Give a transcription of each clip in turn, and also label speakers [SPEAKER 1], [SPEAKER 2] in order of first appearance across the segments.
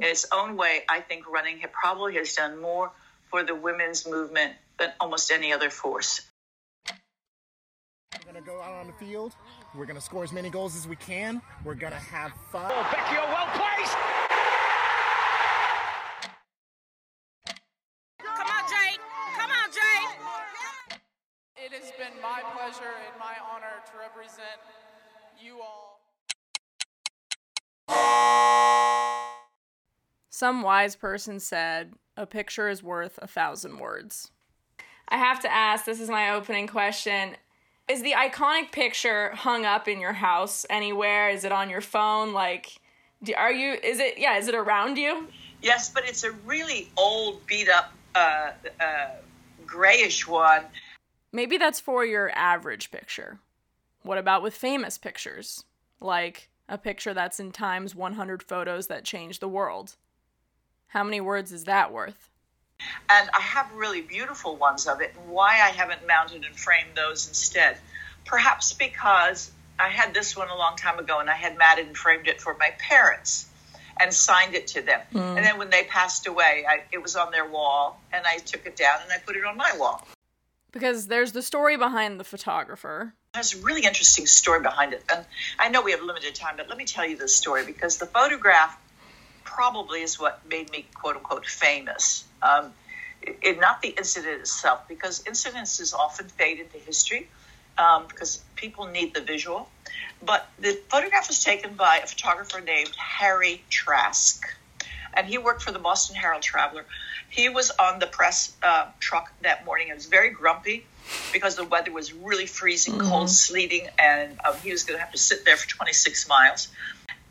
[SPEAKER 1] In its own way, I think running probably has done more for the women's movement than almost any other force.
[SPEAKER 2] We're going to go out on the field. We're going to score as many goals as we can. We're going to have fun.
[SPEAKER 3] Oh, Vecchio well placed.
[SPEAKER 4] Come on, Jake. Come on, Jake.
[SPEAKER 5] It has been my pleasure and my honor to represent you all.
[SPEAKER 6] Some wise person said, A picture is worth a thousand words. I have to ask this is my opening question. Is the iconic picture hung up in your house anywhere? Is it on your phone? Like, do, are you, is it, yeah, is it around you?
[SPEAKER 1] Yes, but it's a really old, beat up, uh, uh, grayish one.
[SPEAKER 6] Maybe that's for your average picture. What about with famous pictures? Like a picture that's in Time's 100 photos that changed the world. How many words is that worth?
[SPEAKER 1] And I have really beautiful ones of it. And why I haven't mounted and framed those instead? Perhaps because I had this one a long time ago and I had matted and framed it for my parents and signed it to them. Mm. And then when they passed away, I, it was on their wall and I took it down and I put it on my wall.
[SPEAKER 6] Because there's the story behind the photographer.
[SPEAKER 1] There's a really interesting story behind it. And I know we have limited time, but let me tell you this story because the photograph probably is what made me quote unquote famous. Um, it, not the incident itself, because incidences often fade into history um, because people need the visual. But the photograph was taken by a photographer named Harry Trask, and he worked for the Boston Herald Traveler. He was on the press uh, truck that morning. It was very grumpy because the weather was really freezing, mm-hmm. cold, sleeting, and um, he was going to have to sit there for 26 miles.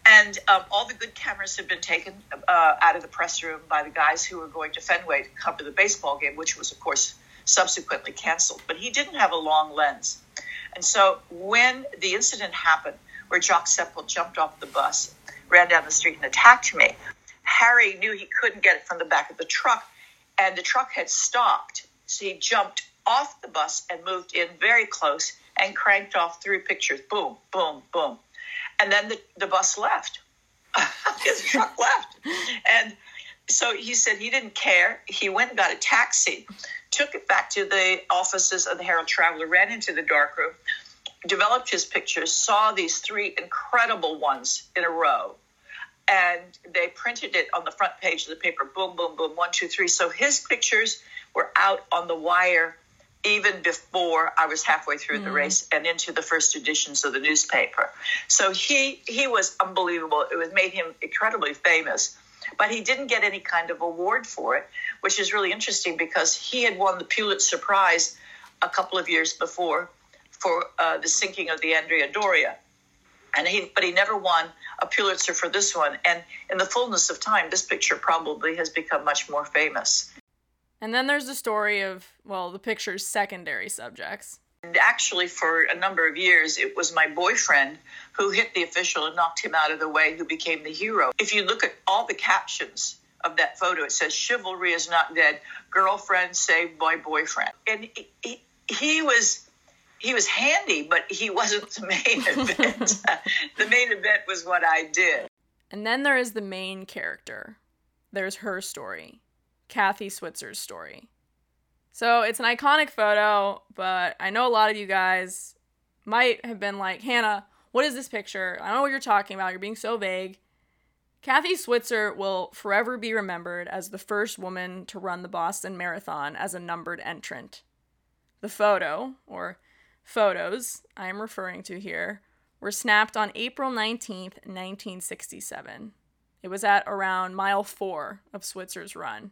[SPEAKER 1] And um, all the good cameras had been taken uh, out of the press room by the guys who were going to Fenway to cover the baseball game, which was, of course, subsequently canceled. But he didn't have a long lens. And so when the incident happened, where Jock Semple jumped off the bus, ran down the street, and attacked me, Harry knew he couldn't get it from the back of the truck, and the truck had stopped. So he jumped off the bus and moved in very close and cranked off three pictures. Boom, boom, boom and then the, the bus left. His truck left. And so he said he didn't care. He went and got a taxi, took it back to the offices of the Herald Traveler, ran into the darkroom, developed his pictures, saw these three incredible ones in a row. And they printed it on the front page of the paper boom, boom, boom, one, two, three. So his pictures were out on the wire even before I was halfway through mm. the race and into the first editions of the newspaper. So he he was unbelievable. It was made him incredibly famous, but he didn't get any kind of award for it, which is really interesting because he had won the Pulitzer Prize a couple of years before for uh, the sinking of the Andrea Doria, and he but he never won a Pulitzer for this one. And in the fullness of time, this picture probably has become much more famous.
[SPEAKER 6] And then there's the story of, well, the picture's secondary subjects.
[SPEAKER 1] And actually, for a number of years, it was my boyfriend who hit the official and knocked him out of the way, who became the hero. If you look at all the captions of that photo, it says, Chivalry is not dead, girlfriend saved by boyfriend. And he, he, he was. He was handy, but he wasn't the main event. the main event was what I did.
[SPEAKER 6] And then there is the main character. There's her story. Kathy Switzer's story. So it's an iconic photo, but I know a lot of you guys might have been like, Hannah, what is this picture? I don't know what you're talking about. You're being so vague. Kathy Switzer will forever be remembered as the first woman to run the Boston Marathon as a numbered entrant. The photo, or photos I am referring to here, were snapped on April 19th, 1967. It was at around mile four of Switzer's run.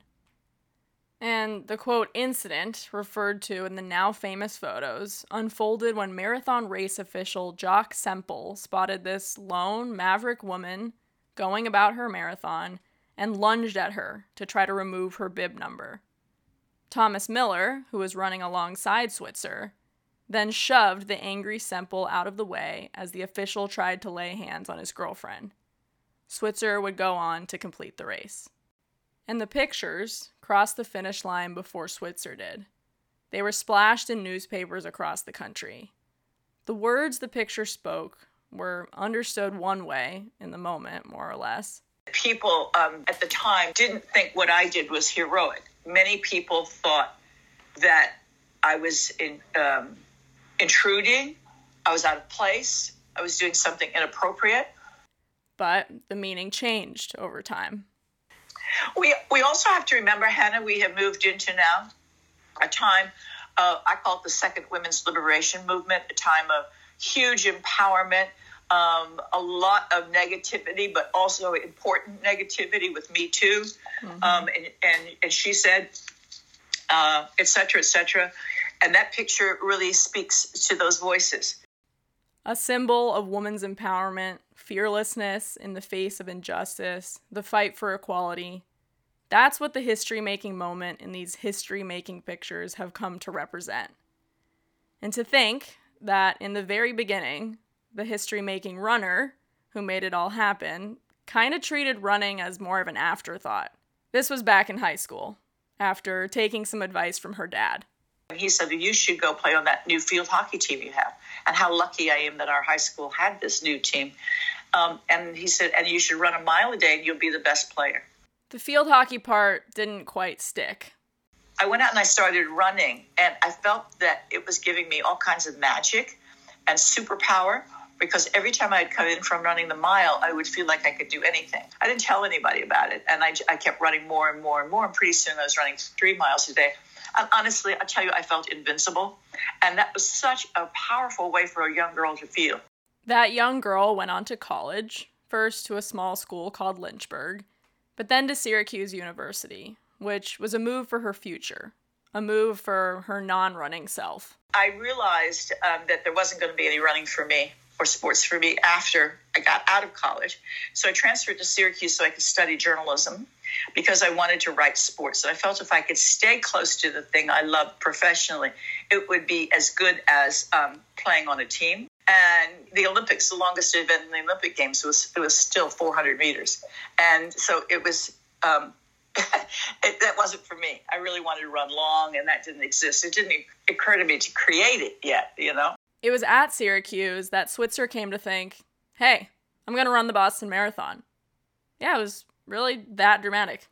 [SPEAKER 6] And the quote incident, referred to in the now famous photos, unfolded when marathon race official Jock Semple spotted this lone maverick woman going about her marathon and lunged at her to try to remove her bib number. Thomas Miller, who was running alongside Switzer, then shoved the angry Semple out of the way as the official tried to lay hands on his girlfriend. Switzer would go on to complete the race and the pictures crossed the finish line before Switzer did. They were splashed in newspapers across the country. The words the picture spoke were understood one way in the moment, more or less,
[SPEAKER 1] People um, at the time didn't think what I did was heroic. Many people thought that I was in, um, intruding, I was out of place, I was doing something inappropriate.
[SPEAKER 6] But the meaning changed over time.
[SPEAKER 1] We, we also have to remember, Hannah, we have moved into now a time, uh, I call it the second women's liberation movement, a time of huge empowerment, um, a lot of negativity, but also important negativity with Me Too. Mm-hmm. Um, and, and, and, she said, uh, et cetera, et cetera. And that picture really speaks to those voices.
[SPEAKER 6] A symbol of women's empowerment, fearlessness in the face of injustice, the fight for equality. That's what the history making moment in these history making pictures have come to represent. And to think that in the very beginning, the history making runner who made it all happen kind of treated running as more of an afterthought. This was back in high school, after taking some advice from her dad.
[SPEAKER 1] He said, You should go play on that new field hockey team you have. And how lucky I am that our high school had this new team. Um, and he said, And you should run a mile a day and you'll be the best player.
[SPEAKER 6] The field hockey part didn't quite stick.
[SPEAKER 1] I went out and I started running, and I felt that it was giving me all kinds of magic and superpower because every time I'd come in from running the mile, I would feel like I could do anything. I didn't tell anybody about it, and I, I kept running more and more and more, and pretty soon I was running three miles a day. And honestly, I tell you, I felt invincible, and that was such a powerful way for a young girl to feel.
[SPEAKER 6] That young girl went on to college, first to a small school called Lynchburg, but then to Syracuse University, which was a move for her future, a move for her non running self.
[SPEAKER 1] I realized um, that there wasn't going to be any running for me or sports for me after I got out of college. So I transferred to Syracuse so I could study journalism because I wanted to write sports. And I felt if I could stay close to the thing I loved professionally, it would be as good as um, playing on a team. And the Olympics, the longest event in the Olympic Games, was it was still 400 meters, and so it was um, it, that wasn't for me. I really wanted to run long, and that didn't exist. It didn't occur to me to create it yet, you know?
[SPEAKER 6] It was at Syracuse that Switzer came to think, hey, I'm going to run the Boston Marathon. Yeah, it was really that dramatic.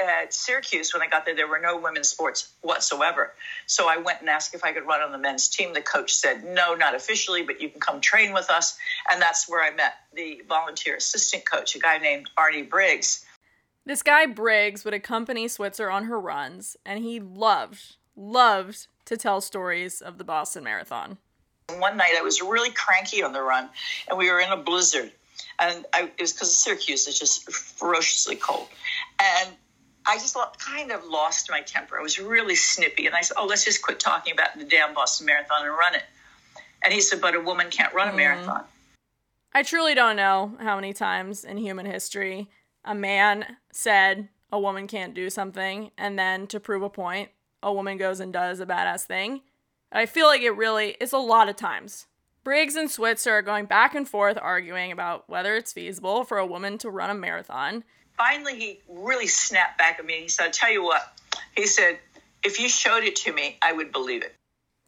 [SPEAKER 1] At Syracuse, when I got there, there were no women's sports whatsoever. So I went and asked if I could run on the men's team. The coach said, no, not officially, but you can come train with us. And that's where I met the volunteer assistant coach, a guy named Arnie Briggs
[SPEAKER 6] this guy Briggs would accompany Switzer on her runs, and he loved, loved to tell stories of the Boston Marathon.
[SPEAKER 1] One night I was really cranky on the run, and we were in a blizzard. And I, it was because of Syracuse, it's just ferociously cold. And I just kind of lost my temper. I was really snippy. And I said, Oh, let's just quit talking about the damn Boston Marathon and run it. And he said, But a woman can't run a mm. marathon.
[SPEAKER 6] I truly don't know how many times in human history a man said a woman can't do something, and then to prove a point, a woman goes and does a badass thing. I feel like it really is a lot of times. Briggs and Switzer are going back and forth arguing about whether it's feasible for a woman to run a marathon.
[SPEAKER 1] Finally, he really snapped back at me. He said, I'll tell you what. He said, if you showed it to me, I would believe it.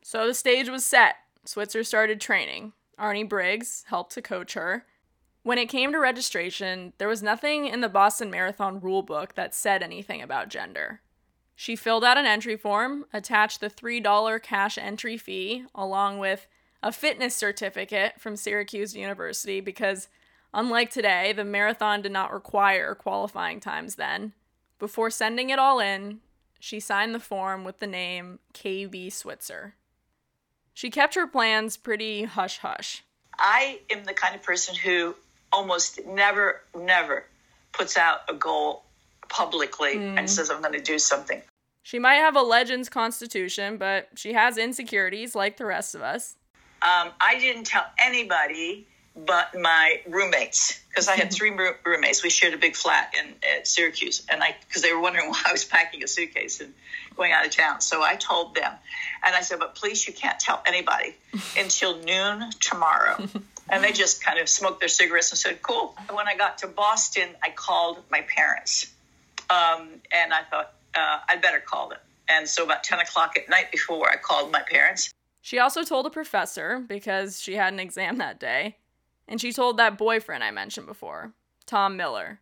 [SPEAKER 6] So the stage was set. Switzer started training. Arnie Briggs helped to coach her. When it came to registration, there was nothing in the Boston Marathon rulebook that said anything about gender. She filled out an entry form, attached the $3 cash entry fee, along with a fitness certificate from Syracuse University because, unlike today, the marathon did not require qualifying times then. Before sending it all in, she signed the form with the name KV Switzer. She kept her plans pretty hush hush.
[SPEAKER 1] I am the kind of person who almost never, never puts out a goal publicly mm. and says, I'm going to do something.
[SPEAKER 6] She might have a legend's constitution, but she has insecurities like the rest of us.
[SPEAKER 1] Um, I didn't tell anybody but my roommates because I had three roommates. We shared a big flat in at Syracuse, and I because they were wondering why I was packing a suitcase and going out of town. So I told them, and I said, "But please, you can't tell anybody until noon tomorrow." And they just kind of smoked their cigarettes and said, cool. When I got to Boston, I called my parents. Um, and I thought, uh, I'd better call them. And so about 10 o'clock at night before, I called my parents.
[SPEAKER 6] She also told a professor because she had an exam that day. And she told that boyfriend I mentioned before, Tom Miller.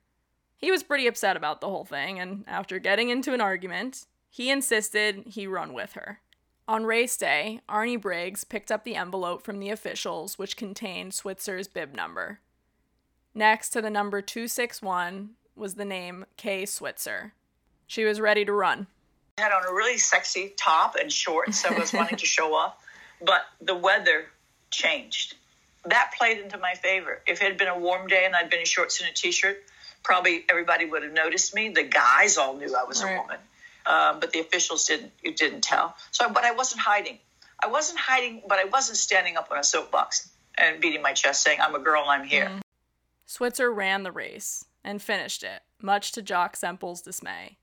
[SPEAKER 6] He was pretty upset about the whole thing, and after getting into an argument, he insisted he run with her. On race day, Arnie Briggs picked up the envelope from the officials, which contained Switzer's bib number. Next to the number 261 was the name Kay Switzer. She was ready to run.
[SPEAKER 1] I had on a really sexy top and shorts, so I was wanting to show off, but the weather changed. That played into my favor. If it had been a warm day and I'd been in shorts and a t shirt, probably everybody would have noticed me. The guys all knew I was
[SPEAKER 6] Right.
[SPEAKER 1] a woman, um, but the officials didn't. It didn't tell. So, but I wasn't hiding. I wasn't hiding, but I wasn't standing up on a soapbox and beating my chest, saying, "I'm a girl. I'm here."
[SPEAKER 6] Switzer ran the race and finished it, much to Jock Semple's dismay.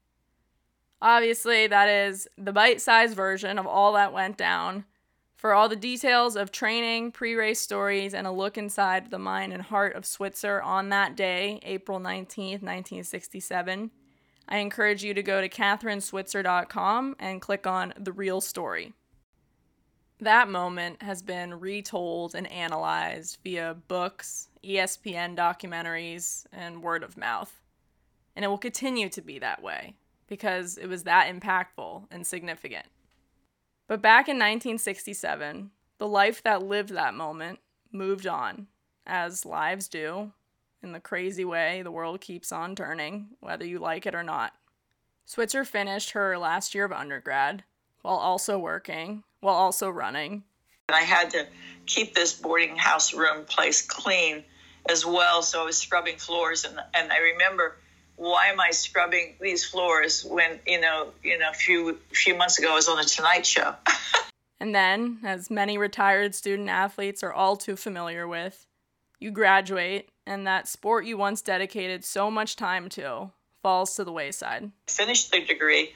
[SPEAKER 6] Obviously, that is the bite sized version of all that went down. For all the details of training, pre race stories, and a look inside the mind and heart of Switzer on that day, April 19th, 1967, I encourage you to go to catherineswitzer.com and click on The Real Story. That moment has been retold and analyzed via books, ESPN documentaries, and word of mouth. And it will continue to be that way because it was that impactful and significant. But back in 1967, the life that lived that moment moved on, as lives do, in the crazy way the world keeps on turning, whether you like it or not. Switzer finished her last year of undergrad while also working, while also running,
[SPEAKER 1] I had to keep this boarding house room place clean as well. So I was scrubbing floors, and and I remember why am I scrubbing these floors when you know you know a few few months ago I was on the Tonight Show.
[SPEAKER 6] And then, as many retired student athletes are all too familiar with, you graduate, and that sport you once dedicated so much time to falls to the wayside.
[SPEAKER 1] Finished the degree,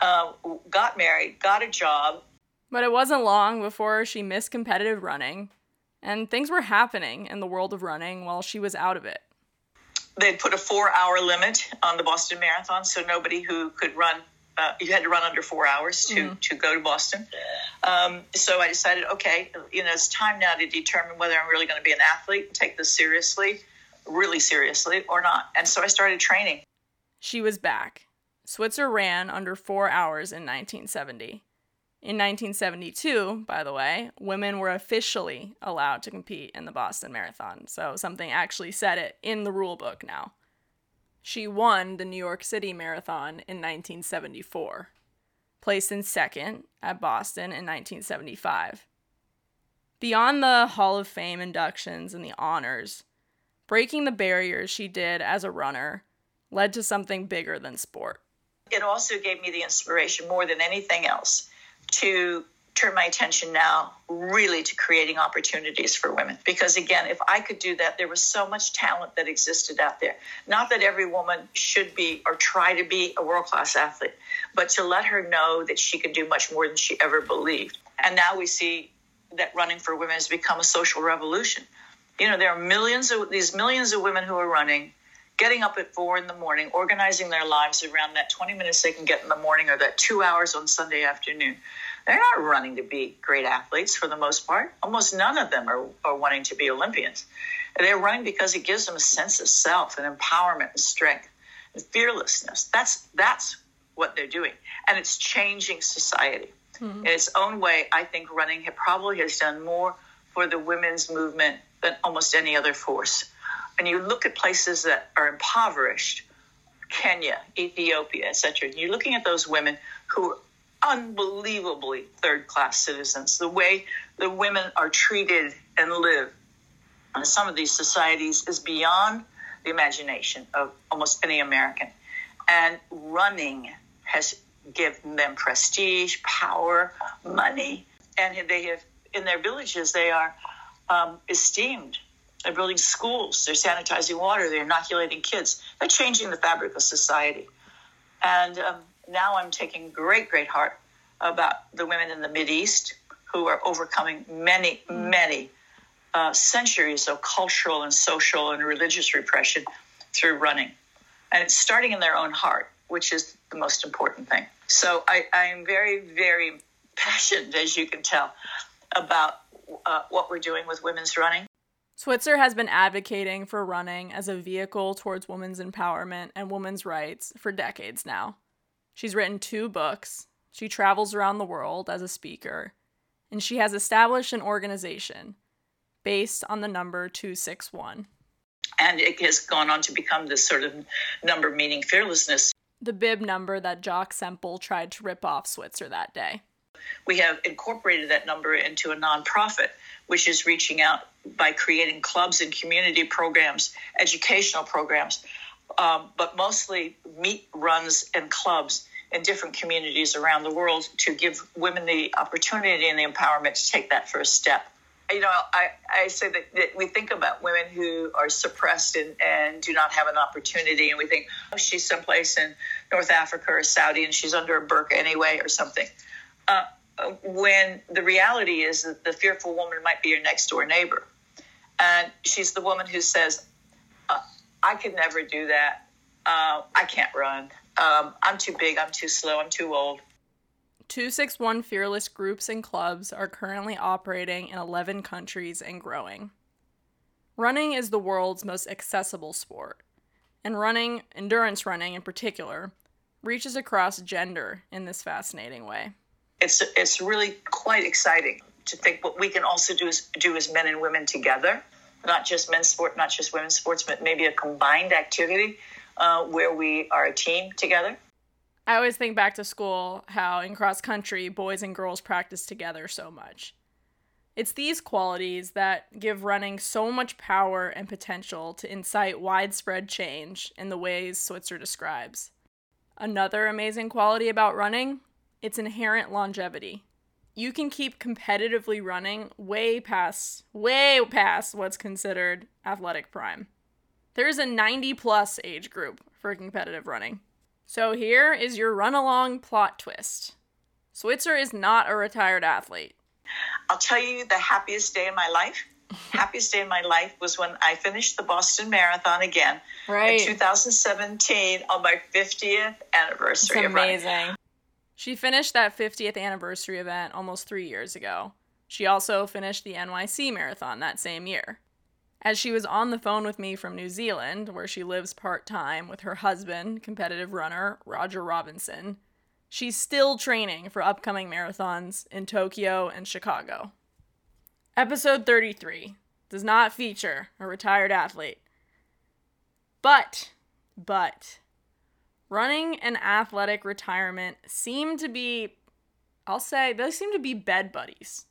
[SPEAKER 1] uh, got married, got a job.
[SPEAKER 6] But it wasn't long before she missed competitive running, and things were happening in the world of running while she was out of it.
[SPEAKER 1] They put a four-hour limit on the Boston Marathon, so nobody who could run. Uh, you had to run under four hours to, to go to Boston. Um, so I decided, okay, you know, it's time now to determine whether I'm really going to be an athlete and take this seriously, really seriously, or not. And so I started training.
[SPEAKER 6] She was back. Switzer ran under four hours in 1970. In 1972, by the way, women were officially allowed to compete in the Boston Marathon, so something actually said it in the rule book now. She won the New York City Marathon in 1974, placed in second at Boston in 1975. Beyond the Hall of Fame inductions and the honors, breaking the barriers she did as a runner led to something bigger than sport.
[SPEAKER 1] It also gave me the inspiration more than anything else to turn my attention now really to creating opportunities for women. Because again, if I could do that, there was so much talent that existed out there. Not that every woman should be or try to be a world class athlete, but to let her know that she could do much more than she ever believed. And now we see that running for women has become a social revolution. You know, there are millions of these millions of women who are running, getting up at four in the morning, organizing their lives around that 20 minutes they can get in the morning or that two hours on Sunday afternoon. They're not running to be great athletes for the most part. Almost none of them are, are wanting to be Olympians. They're running because it gives them a sense of self and empowerment and strength and fearlessness. That's that's what they're doing, and it's changing society mm-hmm. in its own way. I think running probably has done more for the women's movement than almost any other force. And you look at places that are impoverished, Kenya, Ethiopia, etc. You're looking at those women who are unbelievably third class citizens. The way the women are treated and live in some of these societies is beyond the imagination of almost any American. And running has given them prestige, power, money, and they have in their villages they are um, esteemed. They're building schools, they're sanitizing water, they're inoculating kids. They're changing the fabric of society. And um, now I'm taking great, great heart about the women in the Mid East who are overcoming many, many uh, centuries of cultural and social and religious repression through running. And it's starting in their own heart, which is the most important thing. So I, am very, very passionate, as you can tell, about uh, what we're doing with women's running.
[SPEAKER 6] Switzer has been advocating for running as a vehicle towards women's empowerment and women's rights for decades now. She's written two books, she travels around the world as a speaker, and she has established an organization based on the number 261.
[SPEAKER 1] And it has gone on to become this sort of number meaning fearlessness.
[SPEAKER 6] The bib number that Jock Semple tried to rip off Switzer that day.
[SPEAKER 1] We have incorporated that number into a nonprofit, which is reaching out by creating clubs and community programs, educational programs, um, but mostly meet runs and clubs in different communities around the world to give women the opportunity and the empowerment to take that first step. You know, I, I say that, that we think about women who are suppressed and, and do not have an opportunity, and we think, oh, she's someplace in North Africa or Saudi and she's under a burqa anyway or something. Uh, when the reality is that the fearful woman might be your next door neighbor. And she's the woman who says, uh, I could never do that. Uh, I can't run. Um, I'm too big. I'm too slow. I'm too old.
[SPEAKER 6] 261 Fearless groups and clubs are currently operating in 11 countries and growing. Running is the world's most accessible sport, and running, endurance running in particular, reaches across gender in this fascinating way.
[SPEAKER 1] It's, it's really quite exciting to think what we can also do do as men and women together, not just men's sport, not just women's sports, but maybe a combined activity uh, where we are a team together.
[SPEAKER 6] I always think back to school how in cross country boys and girls practice together so much. It's these qualities that give running so much power and potential to incite widespread change in the ways Switzer describes. Another amazing quality about running its inherent longevity. You can keep competitively running way past, way past what's considered athletic prime. There is a 90 plus age group for competitive running. So here is your run along plot twist Switzer is not a retired athlete.
[SPEAKER 1] I'll tell you the happiest day of my life. happiest day of my life was when I finished the Boston Marathon again
[SPEAKER 6] right.
[SPEAKER 1] in 2017 on my 50th anniversary
[SPEAKER 6] it's
[SPEAKER 1] of running.
[SPEAKER 6] amazing. She finished that 50th anniversary event almost three years ago. She also finished the NYC Marathon that same year. As she was on the phone with me from New Zealand, where she lives part time with her husband, competitive runner Roger Robinson, she's still training for upcoming marathons in Tokyo and Chicago. Episode 33 does not feature a retired athlete. But, but, running and athletic retirement seem to be, I'll say, they seem to be bed buddies.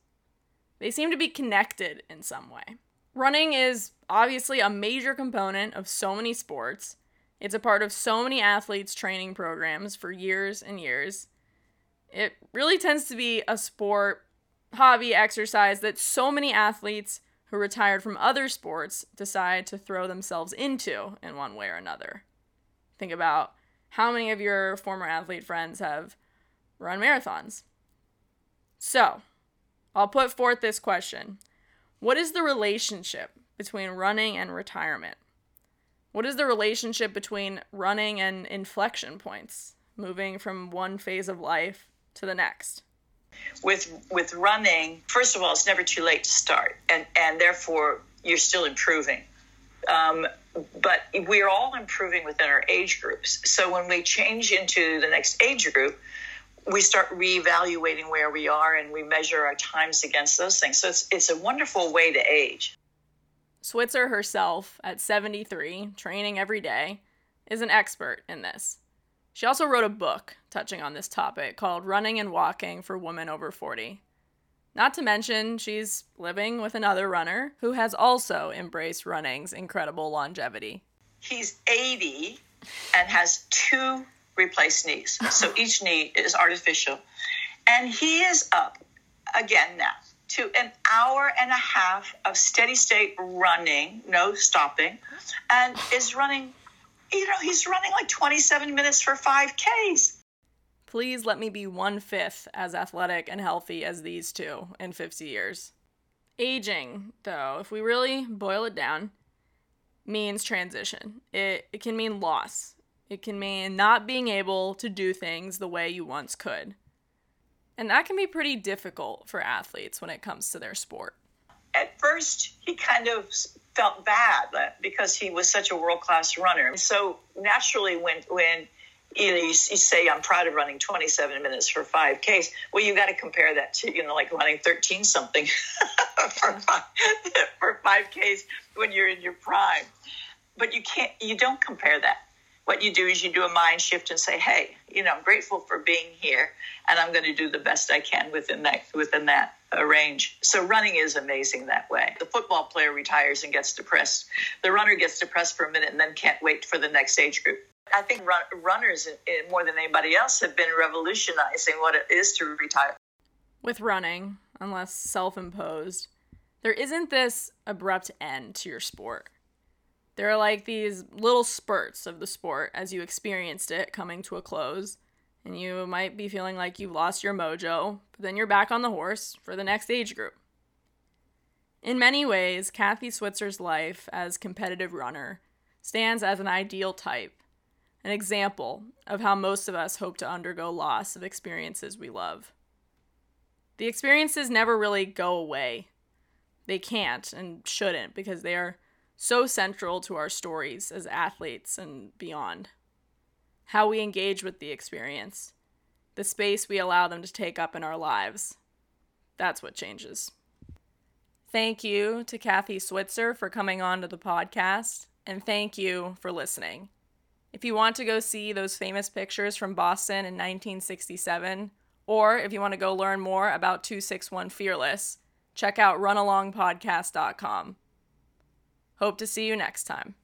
[SPEAKER 6] They seem to be connected in some way. Running is obviously a major component of so many sports. It's a part of so many athletes' training programs for years and years. It really tends to be a sport, hobby, exercise that so many athletes who retired from other sports decide to throw themselves into in one way or another. Think about how many of your former athlete friends have run marathons. So, I'll put forth this question what is the relationship between running and retirement? What is the relationship between running and inflection points, moving from one phase of life to the next?
[SPEAKER 1] With with running, first of all, it's never too late to start, and and therefore you're still improving. Um, but we're all improving within our age groups. So when we change into the next age group, we start reevaluating where we are and we measure our times against those things. So it's, it's a wonderful way to age.
[SPEAKER 6] Switzer herself, at 73, training every day, is an expert in this. She also wrote a book touching on this topic called Running and Walking for Women Over 40. Not to mention, she's living with another runner who has also embraced running's incredible longevity.
[SPEAKER 1] He's 80 and has two replaced knees. So each knee is artificial. And he is up again now to an hour and a half of steady state running, no stopping, and is running, you know, he's running like 27 minutes for 5Ks.
[SPEAKER 6] Please let me be one fifth as athletic and healthy as these two in 50 years. Aging, though, if we really boil it down, means transition. It, it can mean loss. It can mean not being able to do things the way you once could. And that can be pretty difficult for athletes when it comes to their sport.
[SPEAKER 1] at first he kind of felt bad uh, because he was such a world class runner. So naturally, when when you know you, you, say I'm proud of running 27 minutes for 5Ks, well, you got to compare that to you know like running 13 something for five, for 5Ks when you're in your prime. But you can't you don't compare that. What you do is you do a mind shift and say, hey, you know, I'm grateful for being here, and I'm going to do the best I can within that within that uh, range. So running is amazing that way. The football player retires and gets depressed. The runner gets depressed for a minute and then can't wait for the next age group. I think run- runners, eh, more than anybody else, have been revolutionizing what it is to retire.
[SPEAKER 6] With running, unless self imposed, there isn't this abrupt end to your sport. There are like these little spurts of the sport as you experienced it coming to a close and you might be feeling like you've lost your mojo, but then you're back on the horse for the next age group. In many ways, Kathy Switzer's life as competitive runner stands as an ideal type, an example of how most of us hope to undergo loss of experiences we love. The experiences never really go away. They can't and shouldn't because they are so central to our stories as athletes and beyond how we engage with the experience, the space we allow them to take up in our lives. That's what changes. Thank you to Kathy Switzer for coming on to the podcast, and thank you for listening. If you want to go see those famous pictures from Boston in 1967, or if you want to go learn more about 261 Fearless, check out runalongpodcast.com. Hope to see you next time.